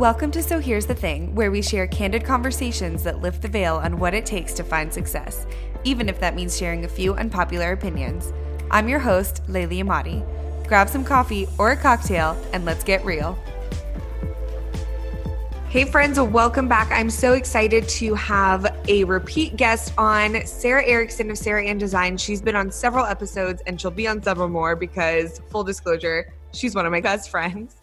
Welcome to So Here's the Thing, where we share candid conversations that lift the veil on what it takes to find success, even if that means sharing a few unpopular opinions. I'm your host, Laylee Emadi. Grab some coffee or a cocktail and let's get real. Hey, friends, welcome back. I'm so excited to have a repeat guest on Sarah Erickson of Sarah Ann Design. She's been on several episodes and she'll be on several more because, full disclosure, she's one of my best friends.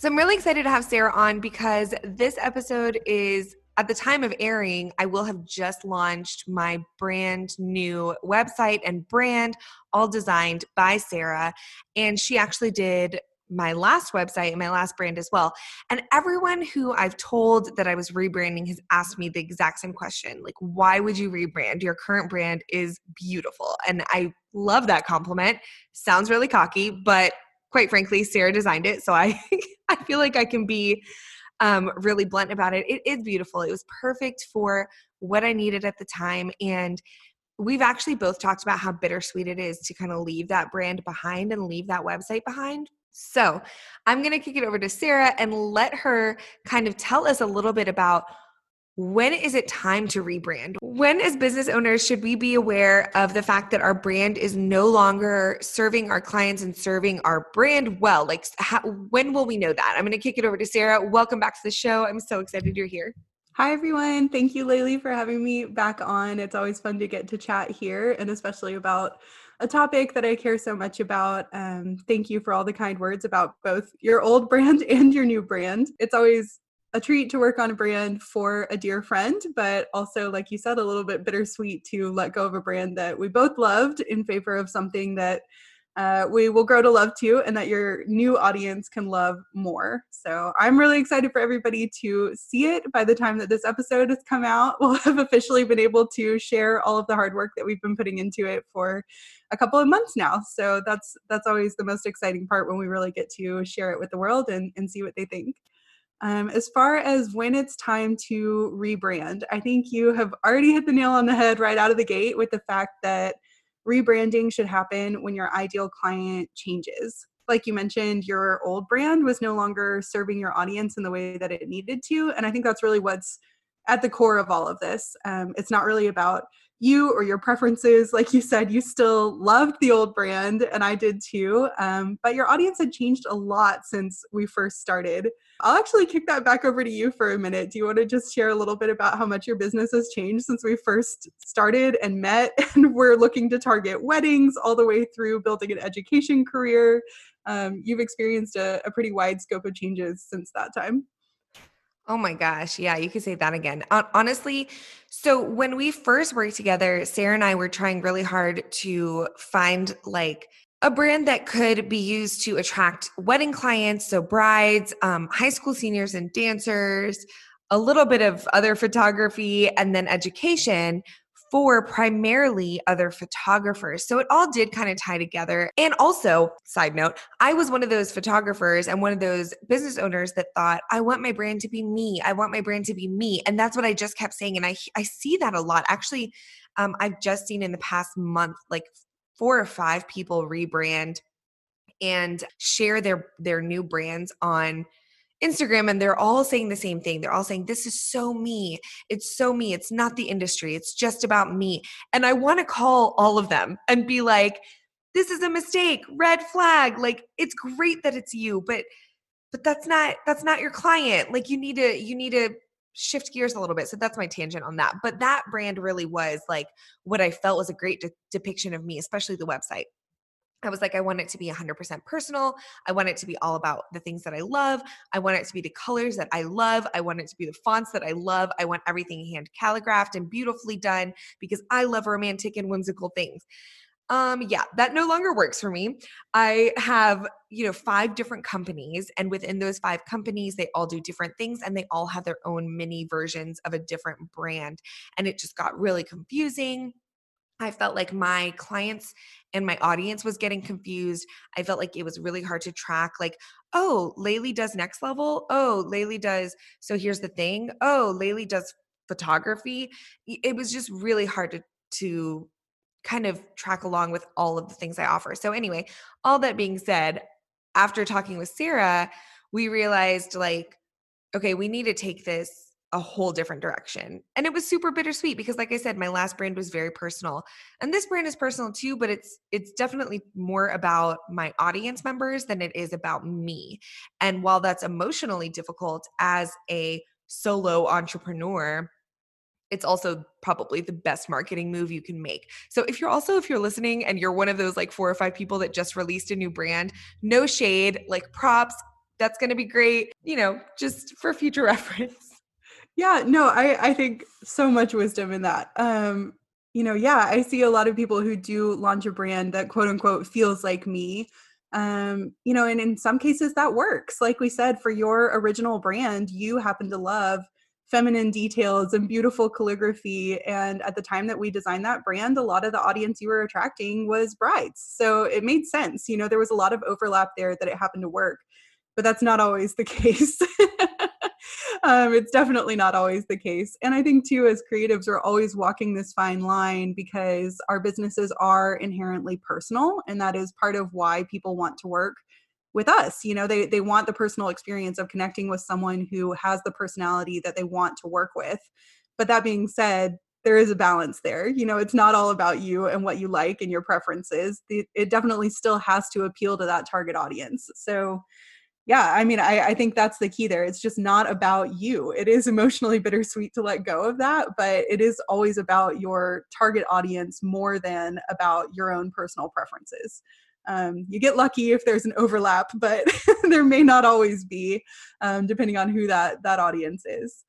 So I'm really excited to have Sarah on because this episode is at the time of airing, I will have just launched my brand new website and brand, all designed by Sarah. And she actually did my last website and my last brand as well. And everyone who I've told that I was rebranding has asked me the exact same question like, why would you rebrand? Your current brand is beautiful. And I love that compliment. Sounds really cocky, but quite frankly, Sarah designed it. So I, I feel like I can be um, really blunt about it. It is beautiful. It was perfect for what I needed at the time. And we've actually both talked about how bittersweet it is to kind of leave that brand behind and leave that website behind so I'm going to kick it over to Sarah and let her kind of tell us a little bit about when is it time to rebrand? When, as business owners, should we be aware of the fact that our brand is no longer serving our clients and serving our brand well? Like, how, when will we know that? I'm going to kick it over to Sarah. Welcome back to the show. I'm so excited you're here. Hi, everyone. Thank you, Laylee, for having me back on. It's always fun to get to chat here and especially about a topic that I care so much about. Um, thank you for all the kind words about both your old brand and your new brand. It's always a treat to work on a brand for a dear friend, but also, like you said, a little bit bittersweet to let go of a brand that we both loved in favor of something that uh, we will grow to love too, and that your new audience can love more. So I'm really excited for everybody to see it. By the time that this episode has come out, we'll have officially been able to share all of the hard work that we've been putting into it for a couple of months now. So that's that's always the most exciting part when we really get to share it with the world and, and see what they think. Um, as far as when it's time to rebrand, I think you have already hit the nail on the head right out of the gate with the fact that rebranding should happen when your ideal client changes. Like you mentioned, your old brand was no longer serving your audience in the way that it needed to. And I think that's really what's at the core of all of this. Um, it's not really about you or your preferences. Like you said, you still loved the old brand, and I did too. Um, but your audience had changed a lot since we first started. I'll actually kick that back over to you for a minute. Do you want to just share a little bit about how much your business has changed since we first started and met? And we're looking to target weddings all the way through building an education career. Um, you've experienced a, a pretty wide scope of changes since that time. Oh my gosh. Yeah, you could say that again. Honestly, so when we first worked together, Sarah and I were trying really hard to find like a brand that could be used to attract wedding clients, so brides, um, high school seniors, and dancers, a little bit of other photography, and then education for primarily other photographers. So it all did kind of tie together. And also, side note, I was one of those photographers and one of those business owners that thought, I want my brand to be me. I want my brand to be me. And that's what I just kept saying. And I, I see that a lot. Actually, um, I've just seen in the past month, like four or five people rebrand and share their their new brands on Instagram and they're all saying the same thing. They're all saying, This is so me. It's so me. It's not the industry. It's just about me. And I want to call all of them and be like, This is a mistake. Red flag. Like, it's great that it's you, but but that's not that's not your client like you need to you need to shift gears a little bit so that's my tangent on that but that brand really was like what i felt was a great de- depiction of me especially the website I was like, I want it to be 100% personal. I want it to be all about the things that I love. I want it to be the colors that I love. I want it to be the fonts that I love. I want everything hand calligraphed and beautifully done because I love romantic and whimsical things. Um, yeah, that no longer works for me. I have, you know, five different companies, and within those five companies, they all do different things and they all have their own mini versions of a different brand. And it just got really confusing I felt like my clients and my audience was getting confused. I felt like it was really hard to track, like, oh, Laylee does next level. Oh, Laylee does. So here's the thing. Oh, Laylee does photography. It was just really hard to, to kind of track along with all of the things I offer. So, anyway, all that being said, after talking with Sarah, we realized like, okay, we need to take this a whole different direction. And it was super bittersweet because like I said my last brand was very personal. And this brand is personal too, but it's it's definitely more about my audience members than it is about me. And while that's emotionally difficult as a solo entrepreneur, it's also probably the best marketing move you can make. So if you're also if you're listening and you're one of those like four or five people that just released a new brand, no shade, like props, that's going to be great, you know, just for future reference. Yeah, no, I I think so much wisdom in that. Um, you know, yeah, I see a lot of people who do launch a brand that quote unquote feels like me. Um, you know, and in some cases that works. Like we said, for your original brand, you happen to love feminine details and beautiful calligraphy. And at the time that we designed that brand, a lot of the audience you were attracting was brides. So it made sense. You know, there was a lot of overlap there that it happened to work, but that's not always the case. um, it's definitely not always the case. And I think, too, as creatives, we're always walking this fine line because our businesses are inherently personal. And that is part of why people want to work with us you know they they want the personal experience of connecting with someone who has the personality that they want to work with. But that being said there is a balance there you know it's not all about you and what you like and your preferences. It definitely still has to appeal to that target audience. So yeah i mean I, I think that's the key there. It's just not about you. It is emotionally bittersweet to let go of that but it is always about your target audience more than about your own personal preferences um, you get lucky if there's an overlap but there may not always be um, depending on who that that audience is.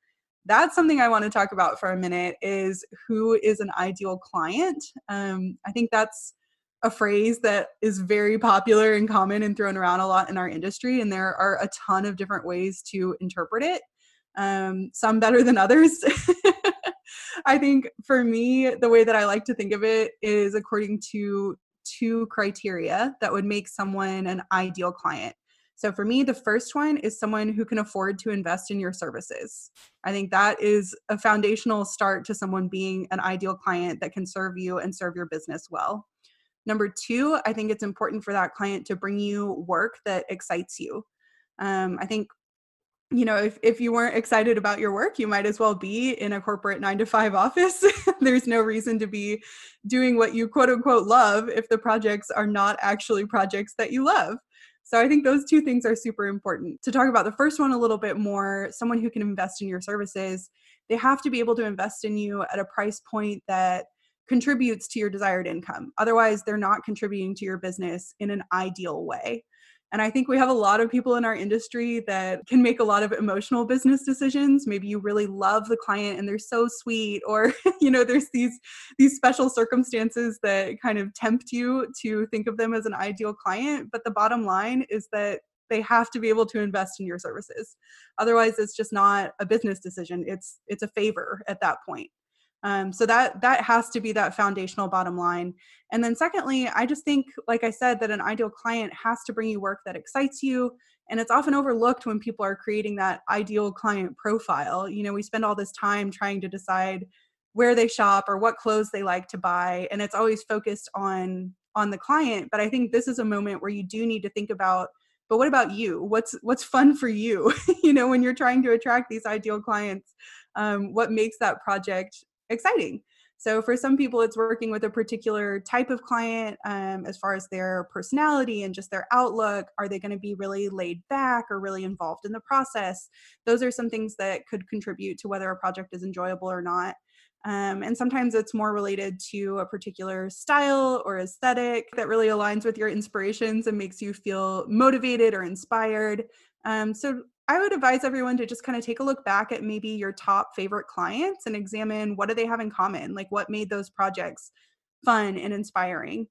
That's something i want to talk about for a minute is who is an ideal client. Um, i think that's a phrase that is very popular and common and thrown around a lot in our industry and there are a ton of different ways to interpret it um, some better than others. I think for me the way that i like to think of it is according to two criteria that would make someone an ideal client. So for me, the first one is someone who can afford to invest in your services. I think that is a foundational start to someone being an ideal client that can serve you and serve your business well. Number two, I think it's important for that client to bring you work that excites you. Um, I think you know if, if you weren't excited about your work you might as well be in a corporate nine to five office. There's no reason to be doing what you quote unquote love if the projects are not actually projects that you love. So i think those two things are super important. To talk about the first one a little bit more someone who can invest in your services they have to be able to invest in you at a price point that contributes to your desired income. Otherwise they're not contributing to your business in an ideal way and I think we have a lot of people in our industry that can make a lot of emotional business decisions. Maybe you really love the client and they're so sweet or you know there's these these special circumstances that kind of tempt you to think of them as an ideal client, but the bottom line is that they have to be able to invest in your services. Otherwise it's just not a business decision. It's it's a favor at that point. Um, so that that has to be that foundational bottom line. And then secondly, I just think, like I said, that an ideal client has to bring you work that excites you. And it's often overlooked when people are creating that ideal client profile. You know, we spend all this time trying to decide where they shop or what clothes they like to buy, and it's always focused on on the client. But I think this is a moment where you do need to think about but what about you what's what's fun for you you know when you're trying to attract these ideal clients um, what makes that project exciting. So for some people, it's working with a particular type of client um, as far as their personality and just their outlook. Are they going to be really laid back or really involved in the process? Those are some things that could contribute to whether a project is enjoyable or not. Um, and sometimes it's more related to a particular style or aesthetic that really aligns with your inspirations and makes you feel motivated or inspired. Um, so I would advise everyone to just kind of take a look back at maybe your top favorite clients and examine what do they have in common? Like what made those projects fun and inspiring?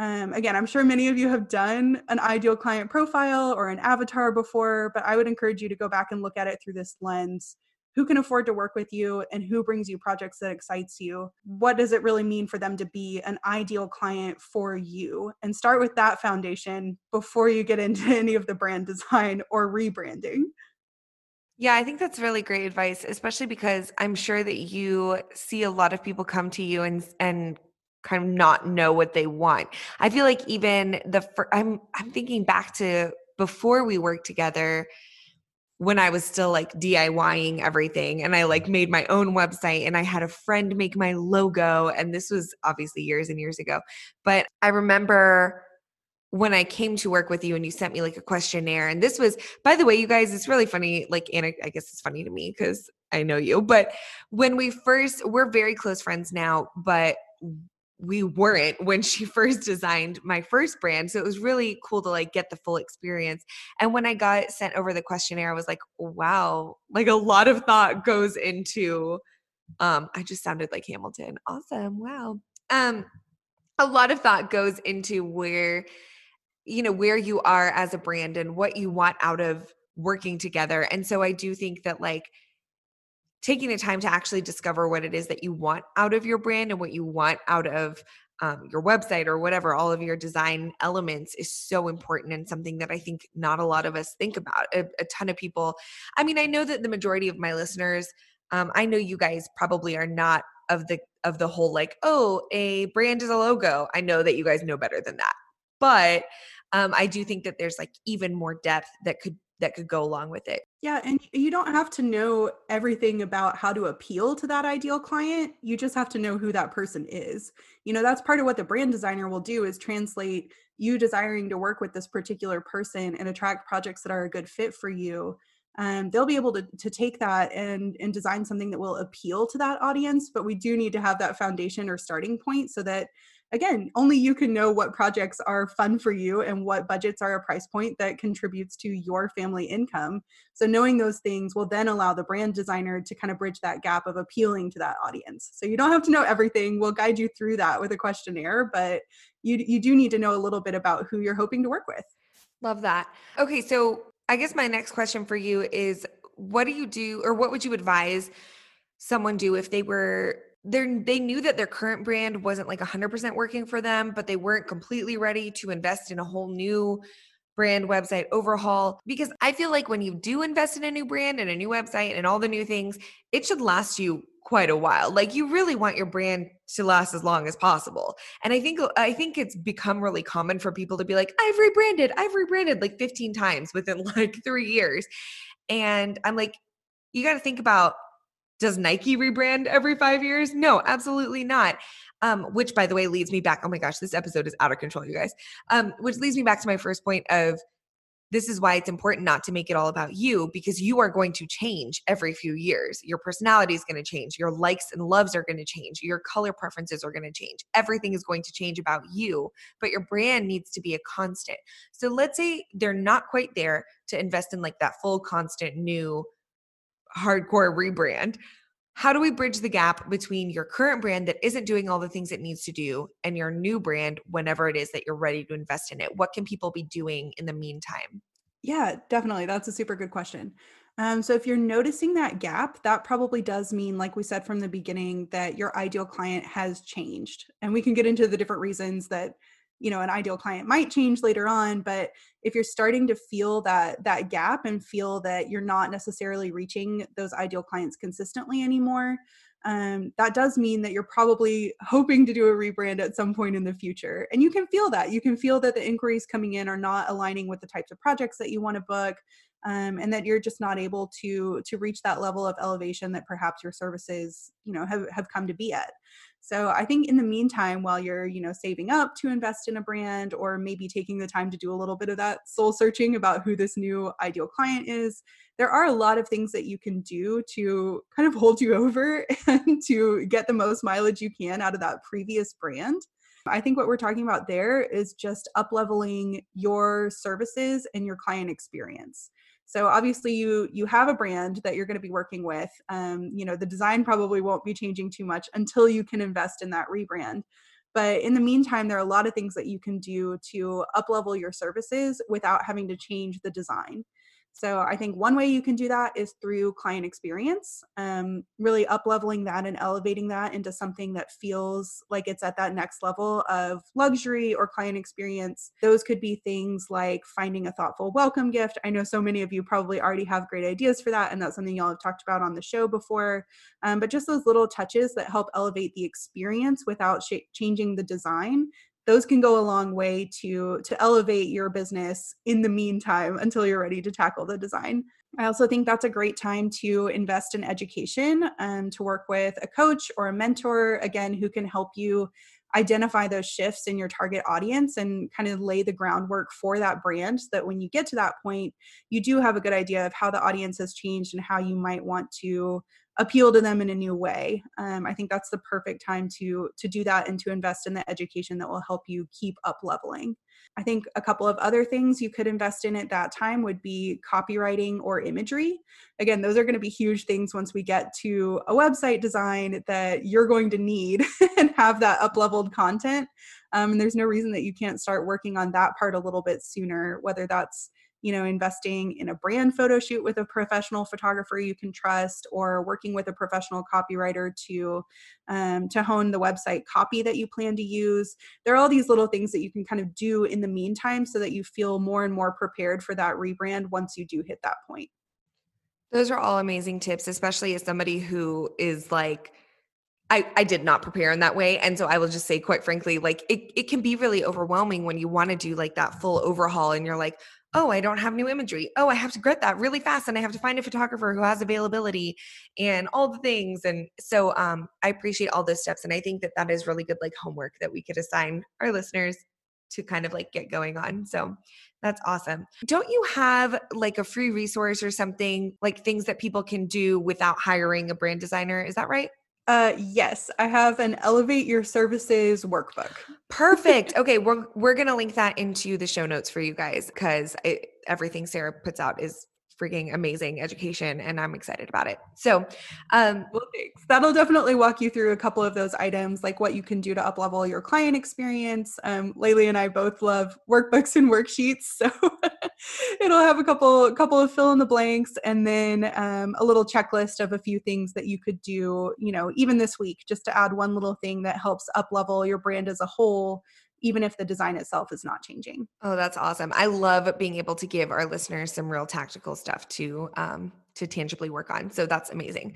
Um, again, I'm sure many of you have done an ideal client profile or an avatar before, but I would encourage you to go back and look at it through this lens. Who can afford to work with you and who brings you projects that excites you? What does it really mean for them to be an ideal client for you? And start with that foundation before you get into any of the brand design or rebranding. Yeah, I think that's really great advice, especially because I'm sure that you see a lot of people come to you and and kind of not know what they want. I feel like even the fir- I'm I'm thinking back to before we worked together when I was still like DIYing everything and I like mm-hmm. made my own website and I had a friend make my logo and this was obviously years and years ago. But I remember when I came to work with you and you sent me like a questionnaire and this was by the way you guys it's really funny like Anna I guess it's funny to me cuz I know you but when we first we're very close friends now but we weren't when she first designed my first brand so it was really cool to like get the full experience and when i got sent over the questionnaire i was like wow like a lot of thought goes into um i just sounded like hamilton awesome wow um a lot of thought goes into where you know where you are as a brand and what you want out of working together and so i do think that like taking the time to actually discover what it is that you want out of your brand and what you want out of um, your website or whatever, all of your design elements is so important and something that I think not a lot of us think about. A, a ton of people, I mean, I know that the majority of my listeners, um, I know you guys probably are not of the of the whole like, oh, a brand is a logo. I know that you guys know better than that, but um, I do think that there's like even more depth that could that could go along with it. Yeah, and you don't have to know everything about how to appeal to that ideal client. You just have to know who that person is. You know, that's part of what the brand designer will do is translate you desiring to work with this particular person and attract projects that are a good fit for you. Um, they'll be able to, to take that and, and design something that will appeal to that audience. But we do need to have that foundation or starting point so that again, only you can know what projects are fun for you and what budgets are a price point that contributes to your family income. So, knowing those things will then allow the brand designer to kind of bridge that gap of appealing to that audience. So, you don't have to know everything. We'll guide you through that with a questionnaire, but you, you do need to know a little bit about who you're hoping to work with. Love that. Okay, so I guess my next question for you is what do you do or what would you advise someone do if they were they they knew that their current brand wasn't like 100% working for them but they weren't completely ready to invest in a whole new brand website overhaul. Because i feel like when you do invest in a new brand and a new website and all the new things it should last you quite a while. Like you really want your brand to last as long as possible. And i think i think it's become really common for people to be like i've rebranded i've rebranded like 15 times within like 3 years. And i'm like you got to think about does Nike rebrand every five years? No, absolutely not. Um, which, by the way, leads me back. Oh my gosh, this episode is out of control, you guys. Um, which leads me back to my first point of this is why it's important not to make it all about you because you are going to change every few years. Your personality is going to change. Your likes and loves are going to change. Your color preferences are going to change. Everything is going to change about you, but your brand needs to be a constant. So let's say they're not quite there to invest in like that full constant new hardcore rebrand. How do we bridge the gap between your current brand that isn't doing all the things it needs to do and your new brand whenever it is that you're ready to invest in it? What can people be doing in the meantime? Yeah, definitely. That's a super good question. Um, so, if you're noticing that gap, that probably does mean, like we said from the beginning, that your ideal client has changed. And we can get into the different reasons that you know an ideal client might change later on but if you're starting to feel that that gap and feel that you're not necessarily reaching those ideal clients consistently anymore um, that does mean that you're probably hoping to do a rebrand at some point in the future and you can feel that. You can feel that the inquiries coming in are not aligning with the types of projects that you want to book um, and that you're just not able to to reach that level of elevation that perhaps your services you know have, have come to be at so I think in the meantime, while you're, you know, saving up to invest in a brand or maybe taking the time to do a little bit of that soul searching about who this new ideal client is, there are a lot of things that you can do to kind of hold you over and to get the most mileage you can out of that previous brand. I think what we're talking about there is just up leveling your services and your client experience. So obviously you you have a brand that you're going to be working with. Um, you know, the design probably won't be changing too much until you can invest in that rebrand. But in the meantime, there are a lot of things that you can do to uplevel your services without having to change the design. So I think one way you can do that is through client experience, um, really up leveling that and elevating that into something that feels like it's at that next level of luxury or client experience. Those could be things like finding a thoughtful welcome gift. I know so many of you probably already have great ideas for that, and that's something y'all have talked about on the show before. Um, but just those little touches that help elevate the experience without sh- changing the design those can go a long way to to elevate your business in the meantime until you're ready to tackle the design. I also think that's a great time to invest in education and to work with a coach or a mentor, again, who can help you identify those shifts in your target audience and kind of lay the groundwork for that brand so that when you get to that point, you do have a good idea of how the audience has changed and how you might want to appeal to them in a new way. Um, I think that's the perfect time to to do that and to invest in the education that will help you keep up leveling. I think a couple of other things you could invest in at that time would be copywriting or imagery. Again, those are going to be huge things once we get to a website design that you're going to need and have that up leveled content. Um, and there's no reason that you can't start working on that part a little bit sooner, whether that's you know investing in a brand photo shoot with a professional photographer you can trust or working with a professional copywriter to um, to hone the website copy that you plan to use there are all these little things that you can kind of do in the meantime so that you feel more and more prepared for that rebrand once you do hit that point those are all amazing tips especially as somebody who is like I, I did not prepare in that way. And so I will just say, quite frankly, like it, it can be really overwhelming when you want to do like that full overhaul and you're like, oh, I don't have new imagery. Oh, I have to get that really fast and I have to find a photographer who has availability and all the things. And so um, I appreciate all those steps. And I think that that is really good, like homework that we could assign our listeners to kind of like get going on. So that's awesome. Don't you have like a free resource or something like things that people can do without hiring a brand designer? Is that right? Uh, yes, I have an Elevate Your Services workbook. Perfect. Okay, we're we're gonna link that into the show notes for you guys because everything Sarah puts out is freaking amazing education and I'm excited about it. So, um, well, thanks. That'll definitely walk you through a couple of those items, like what you can do to uplevel your client experience. Um, Laylee and I both love workbooks and worksheets, so it'll have a couple couple of fill in the blanks and then um, a little checklist of a few things that you could do, you know, even this week, just to add one little thing that helps uplevel your brand as a whole even if the design itself is not changing. Oh, that's awesome. I love being able to give our listeners some real tactical stuff to um, to tangibly work on. So that's amazing.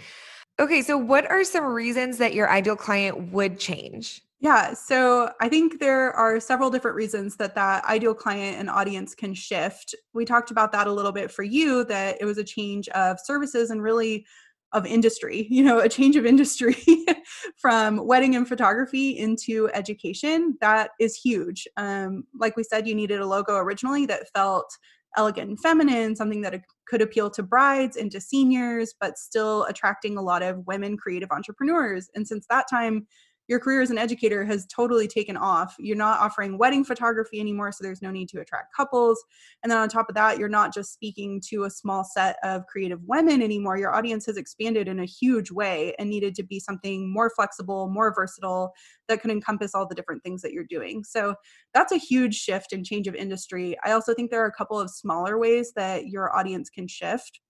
Okay, so what are some reasons that your ideal client would change? Yeah, so I think there are several different reasons that that ideal client and audience can shift. We talked about that a little bit for you that it was a change of services and really of industry, you know, a change of industry from wedding and photography into education. That is huge. Um, like we said, you needed a logo originally that felt elegant and feminine, something that could appeal to brides and to seniors, but still attracting a lot of women creative entrepreneurs. And since that time, your career as an educator has totally taken off. You're not offering wedding photography anymore, so there's no need to attract couples. And then on top of that, you're not just speaking to a small set of creative women anymore. Your audience has expanded in a huge way and needed to be something more flexible, more versatile that could encompass all the different things that you're doing. So that's a huge shift and change of industry. I also think there are a couple of smaller ways that your audience can shift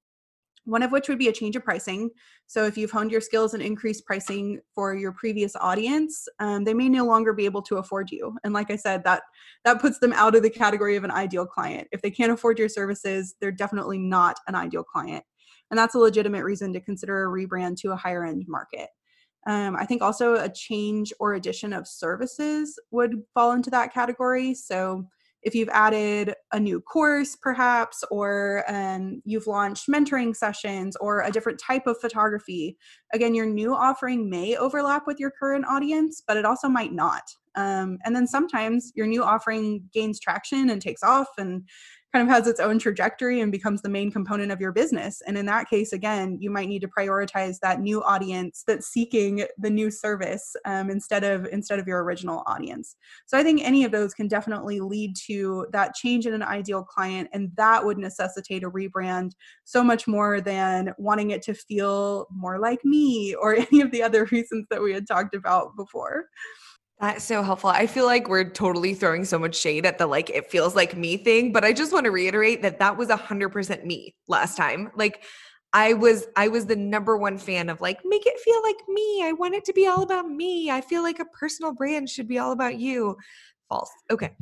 one of which would be a change of pricing. So if you've honed your skills and increased pricing for your previous audience, um, they may no longer be able to afford you. And like I said, that that puts them out of the category of an ideal client. If they can't afford your services, they're definitely not an ideal client. And that's a legitimate reason to consider a rebrand to a higher end market. Um, I think also a change or addition of services would fall into that category. So if you've added a new course perhaps or um, you've launched mentoring sessions or a different type of photography again your new offering may overlap with your current audience but it also might not. Um, and then sometimes your new offering gains traction and takes off and kind of has its own trajectory and becomes the main component of your business. And in that case, again, you might need to prioritize that new audience that's seeking the new service um, instead of instead of your original audience. So I think any of those can definitely lead to that change in an ideal client, and that would necessitate a rebrand so much more than wanting it to feel more like me or any of the other reasons that we had talked about before. That's so helpful. I feel like we're totally throwing so much shade at the like it feels like me thing, but I just want to reiterate that that was 100% me last time. Like I was I was the number one fan of like make it feel like me. I want it to be all about me. I feel like a personal brand should be all about you. False. Okay.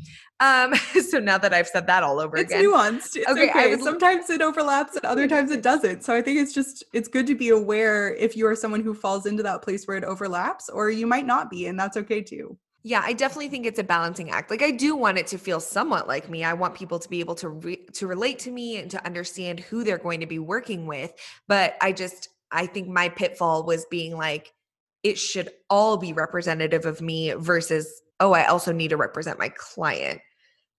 Um so now that I've said that all over it's again. nuanced. It's okay. okay. Would, Sometimes it overlaps and other times it doesn't. So I think it's just it's good to be aware if you are someone who falls into that place where it overlaps or you might not be and that's okay too. Yeah, I definitely think it's a balancing act. Like I do want it to feel somewhat like me. I want people to be able to re- to relate to me and to understand who they're going to be working with, but I just I think my pitfall was being like it should all be representative of me versus oh, I also need to represent my client.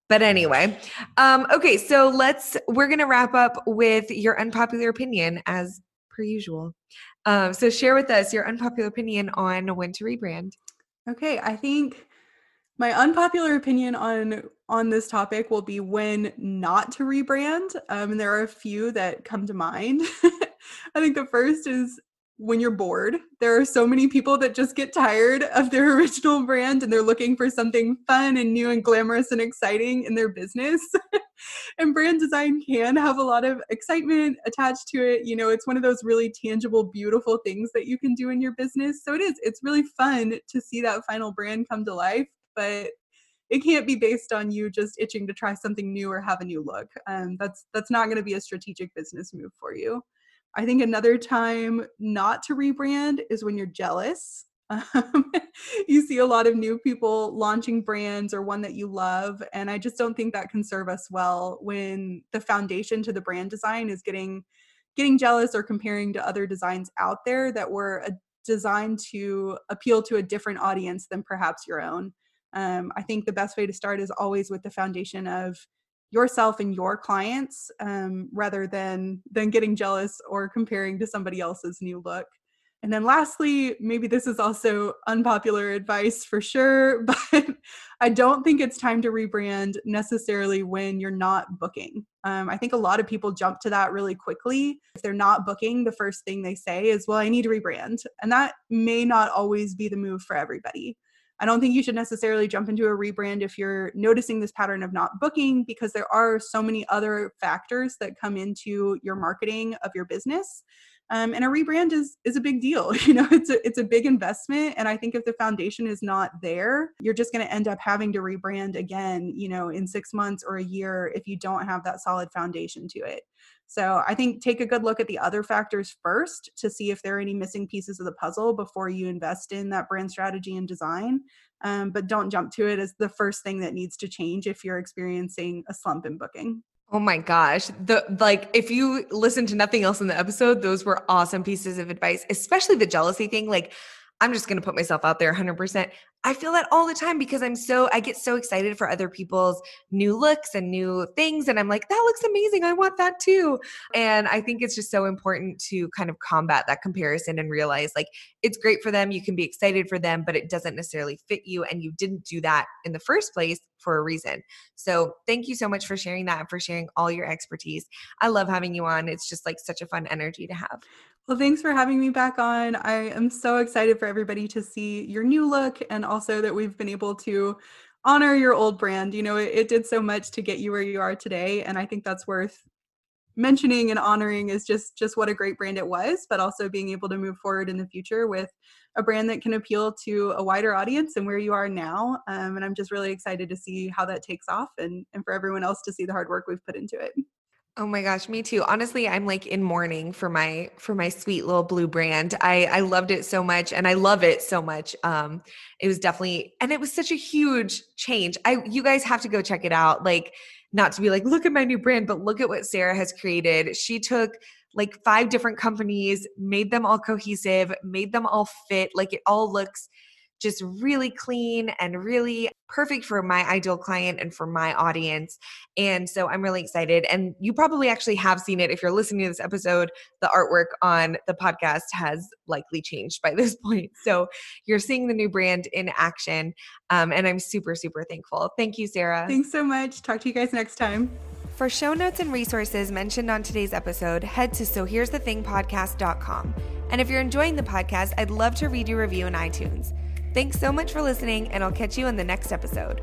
But anyway, um, okay, so let's we're gonna wrap up with your unpopular opinion as per usual. Um, so share with us your unpopular opinion on when to rebrand. Okay, I think my unpopular opinion on on this topic will be when not to rebrand. Um, and there are a few that come to mind. I think the first is when you're bored. There are so many people that just get tired of their original brand and they're looking for something fun and new and glamorous and exciting in their business. and brand design can have a lot of excitement attached to it. You know, it's one of those really tangible, beautiful things that you can do in your business. So it is, it's really fun to see that final brand come to life, but it can't be based on you just itching to try something new or have a new look. Um, that's that's not going to be a strategic business move for you. I think another time not to rebrand is when you're jealous. Um, you see a lot of new people launching brands or one that you love. And I just don't think that can serve us well when the foundation to the brand design is getting getting jealous or comparing to other designs out there that were uh, designed to appeal to a different audience than perhaps your own. Um, I think the best way to start is always with the foundation of yourself and your clients um, rather than than getting jealous or comparing to somebody else's new look. And then lastly maybe this is also unpopular advice for sure but i don't think it's time to rebrand necessarily when you're not booking. Um, i think a lot of people jump to that really quickly. If they're not booking the first thing they say is well i need to rebrand. And that may not always be the move for everybody I don't think you should necessarily jump into a rebrand if you're noticing this pattern of not booking because there are so many other factors that come into your marketing of your business. Um, and a rebrand is is a big deal. You know, it's a it's a big investment, and I think if the foundation is not there, you're just going to end up having to rebrand again. You know, in six months or a year if you don't have that solid foundation to it. So I think take a good look at the other factors first to see if there are any missing pieces of the puzzle before you invest in that brand strategy and design. Um, but don't jump to it as the first thing that needs to change if you're experiencing a slump in booking. Oh my gosh. The like if you listen to nothing else in the episode, those were awesome pieces of advice, especially the jealousy thing. Like I'm just going to put myself out there 100%. I feel that all the time because I'm so, I get so excited for other people's new looks and new things. And I'm like, that looks amazing. I want that too. And I think it's just so important to kind of combat that comparison and realize like it's great for them. You can be excited for them, but it doesn't necessarily fit you. And you didn't do that in the first place for a reason. So thank you so much for sharing that and for sharing all your expertise. I love having you on. It's just like such a fun energy to have. Well, thanks for having me back on. I am so excited for everybody to see your new look and also that we've been able to honor your old brand. You know, it, it, did so much to get you where you are today. And I think that's worth mentioning and honoring is just just what a great brand it was, but also being able to move forward in the future with a brand that can appeal to a wider audience and where you are now. Um, and I'm just really excited to see how that takes off and, and for everyone else to see the hard work we've put into it. Oh my gosh, me too. Honestly, I'm like in mourning for my for my sweet little blue brand. I I loved it so much and I love it so much. Um it was definitely and it was such a huge change. I you guys have to go check it out. Like not to be like look at my new brand, but look at what Sarah has created. She took like five different companies, made them all cohesive, made them all fit. Like it all looks just really clean and really perfect for my ideal client and for my audience. And so I'm really excited. And you probably actually have seen it if you're listening to this episode. The artwork on the podcast has likely changed by this point. So you're seeing the new brand in action. Um, and I'm super, super thankful. Thank you, Sarah. Thanks so much. Talk to you guys next time. For show notes and resources mentioned on today's episode, head to so here's the thing podcast.com. And if you're enjoying the podcast, I'd love to read your review in iTunes. Thanks so much for listening, and I'll catch you in the next episode.